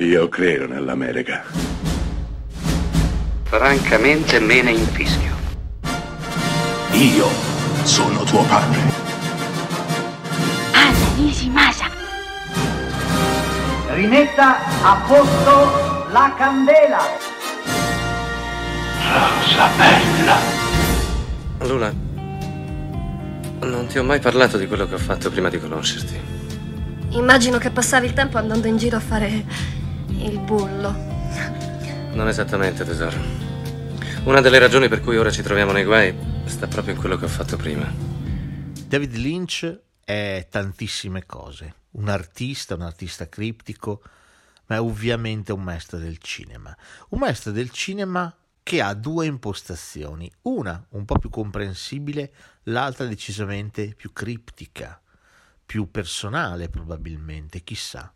Io credo nell'America. Francamente me ne infischio. Io sono tuo padre. Anna Nishimasa. Rimetta a posto la candela. Rosa bella. Luna, non ti ho mai parlato di quello che ho fatto prima di conoscerti. Immagino che passavi il tempo andando in giro a fare il bullo. Non esattamente, tesoro. Una delle ragioni per cui ora ci troviamo nei guai sta proprio in quello che ho fatto prima. David Lynch è tantissime cose. Un artista, un artista criptico, ma è ovviamente un maestro del cinema. Un maestro del cinema che ha due impostazioni, una un po' più comprensibile, l'altra decisamente più criptica più personale probabilmente, chissà.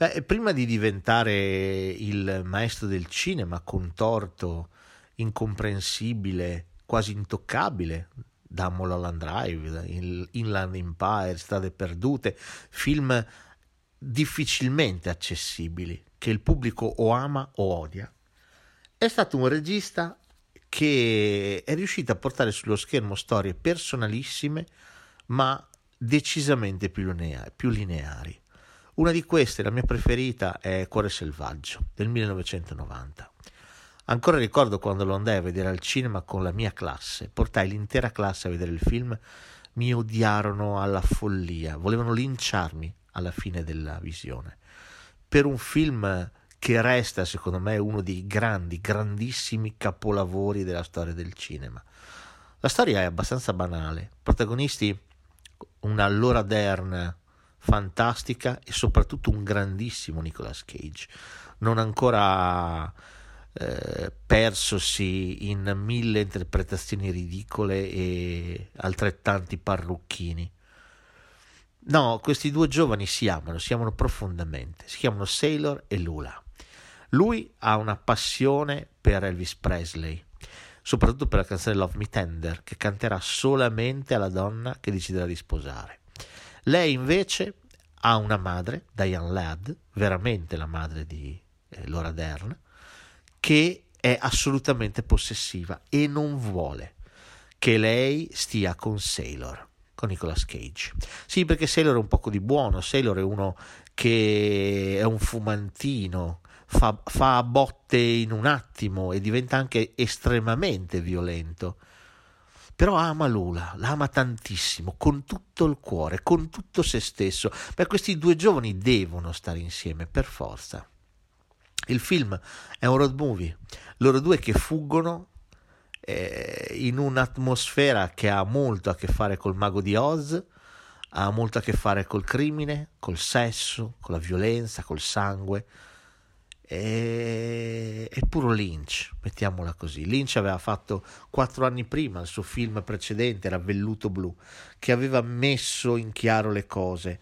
Beh, prima di diventare il maestro del cinema, contorto, incomprensibile, quasi intoccabile, da Mulholland Drive, Inland Empire, Strade Perdute, film difficilmente accessibili, che il pubblico o ama o odia, è stato un regista che è riuscito a portare sullo schermo storie personalissime, ma decisamente più, linea- più lineari. Una di queste, la mia preferita, è Cuore selvaggio del 1990. Ancora ricordo quando lo andai a vedere al cinema con la mia classe, portai l'intera classe a vedere il film, mi odiarono alla follia, volevano linciarmi alla fine della visione. Per un film che resta, secondo me, uno dei grandi, grandissimi capolavori della storia del cinema. La storia è abbastanza banale, protagonisti una Laura Dern fantastica e soprattutto un grandissimo Nicolas Cage, non ancora eh, persosi in mille interpretazioni ridicole e altrettanti parrucchini. No, questi due giovani si amano, si amano profondamente, si chiamano Sailor e Lula. Lui ha una passione per Elvis Presley, soprattutto per la canzone Love Me Tender, che canterà solamente alla donna che deciderà di sposare. Lei invece ha una madre, Diane Ladd, veramente la madre di eh, Laura Dern, che è assolutamente possessiva e non vuole che lei stia con Sailor, con Nicolas Cage. Sì, perché Sailor è un poco di buono, Sailor è uno che è un fumantino, fa, fa botte in un attimo e diventa anche estremamente violento. Però ama Lula, la ama tantissimo, con tutto il cuore, con tutto se stesso. Beh, questi due giovani devono stare insieme, per forza. Il film è un road movie, loro due che fuggono eh, in un'atmosfera che ha molto a che fare col mago di Oz, ha molto a che fare col crimine, col sesso, con la violenza, col sangue è, è puro Lynch, mettiamola così. Lynch aveva fatto quattro anni prima il suo film precedente, era Velluto Blu, che aveva messo in chiaro le cose.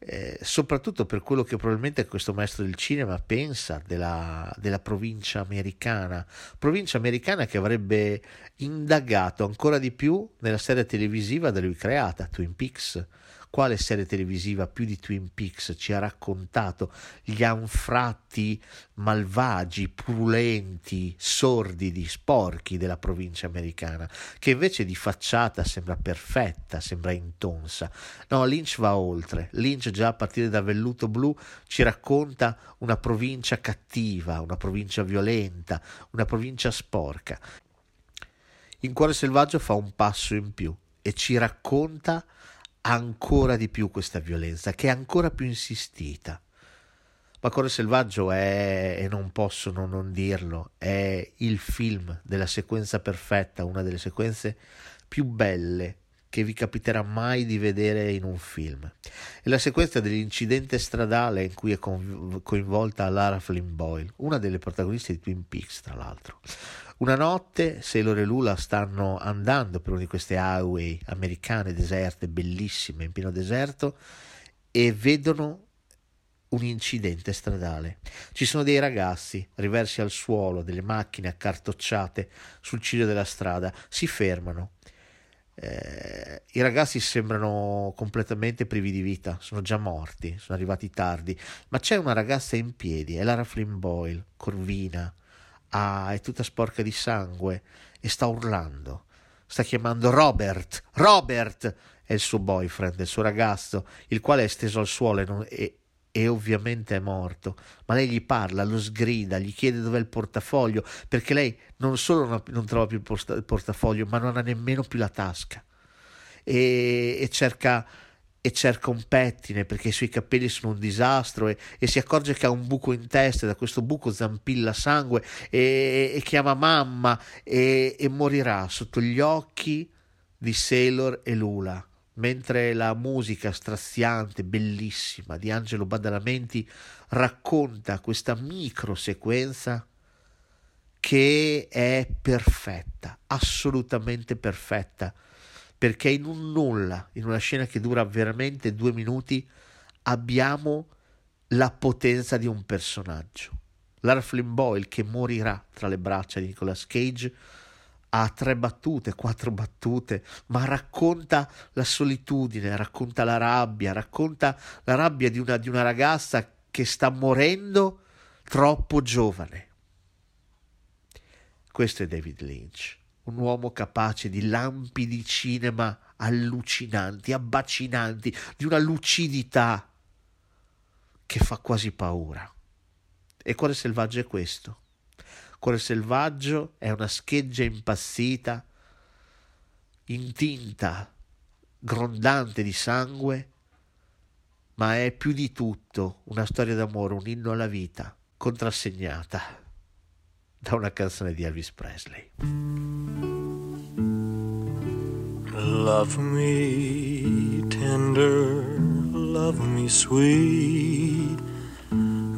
Eh, soprattutto per quello che probabilmente questo maestro del cinema pensa della, della, provincia americana, provincia americana che avrebbe indagato ancora di più nella serie televisiva da lui creata, Twin Peaks quale serie televisiva più di Twin Peaks ci ha raccontato gli anfratti malvagi, pulenti, sordidi, sporchi della provincia americana, che invece di facciata sembra perfetta, sembra intonsa. No, Lynch va oltre. Lynch già a partire da Velluto Blu ci racconta una provincia cattiva, una provincia violenta, una provincia sporca. In Cuore Selvaggio fa un passo in più e ci racconta ancora di più questa violenza, che è ancora più insistita. Ma Cuore Selvaggio è, e non posso non, non dirlo, è il film della sequenza perfetta, una delle sequenze più belle che vi capiterà mai di vedere in un film. È la sequenza dell'incidente stradale in cui è coinvolta Lara Flynn Boyle, una delle protagoniste di Twin Peaks, tra l'altro. Una notte Sailor e Lula stanno andando per una di queste highway americane deserte, bellissime, in pieno deserto, e vedono un incidente stradale. Ci sono dei ragazzi riversi al suolo, delle macchine accartocciate sul ciglio della strada, si fermano. Eh, I ragazzi sembrano completamente privi di vita, sono già morti, sono arrivati tardi, ma c'è una ragazza in piedi, è Lara Flynn Boyle, corvina, ah, è tutta sporca di sangue e sta urlando, sta chiamando Robert, Robert, è il suo boyfriend, il suo ragazzo, il quale è steso al suolo e, non, e, e ovviamente è morto, ma lei gli parla, lo sgrida, gli chiede dov'è il portafoglio, perché lei non solo non, non trova più il portafoglio, ma non ha nemmeno più la tasca. E, e, cerca, e cerca un pettine perché i suoi capelli sono un disastro e, e, si accorge che ha un buco in testa e da questo buco zampilla sangue e, chiama mamma e morirà sotto gli occhi di Sailor e Lula mentre la musica straziante, bellissima di Angelo Badalamenti racconta questa micro sequenza che è perfetta, assolutamente perfetta, perché in un nulla, in una scena che dura veramente due minuti, abbiamo la potenza di un personaggio. Lara Flynn Boyle che morirà tra le braccia di Nicolas Cage ha tre battute, quattro battute, ma racconta la solitudine, racconta la rabbia, racconta la rabbia di una, di una ragazza che sta morendo troppo giovane. Questo è David Lynch, un uomo capace di lampi di cinema allucinanti, abbacinanti, di una lucidità che fa quasi paura. E Cuore selvaggio è questo Cuore selvaggio è una scheggia impazzita, intinta, grondante di sangue, ma è più di tutto una storia d'amore, un inno alla vita, contrassegnata da una canzone di Elvis Presley. Love me tender, love me sweet.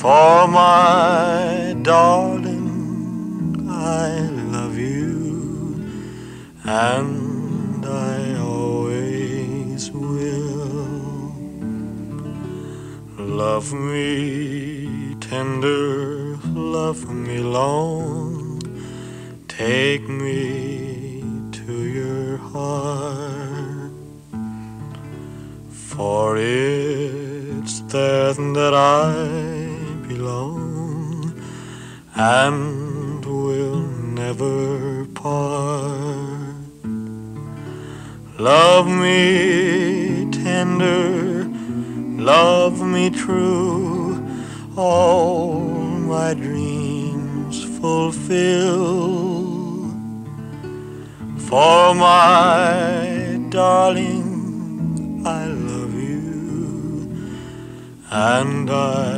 for my darling, I love you, and I always will. Love me tender, love me long, take me to your heart, for it's there that I and will never part. Love me tender, love me true, all my dreams fulfill. For my darling, I love you, and I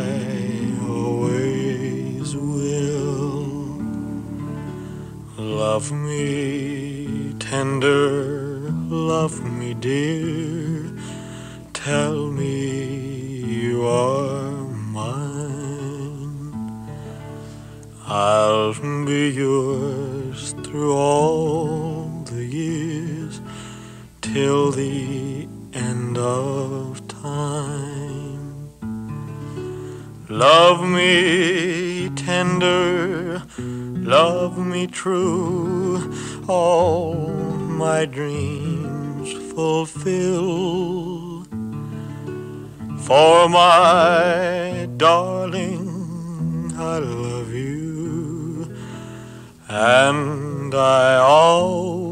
Love me tender, love me dear, tell me you are mine. I'll be yours through all the years till the end of time. Love me tender Love me true, all my dreams fulfill. For my darling, I love you, and I always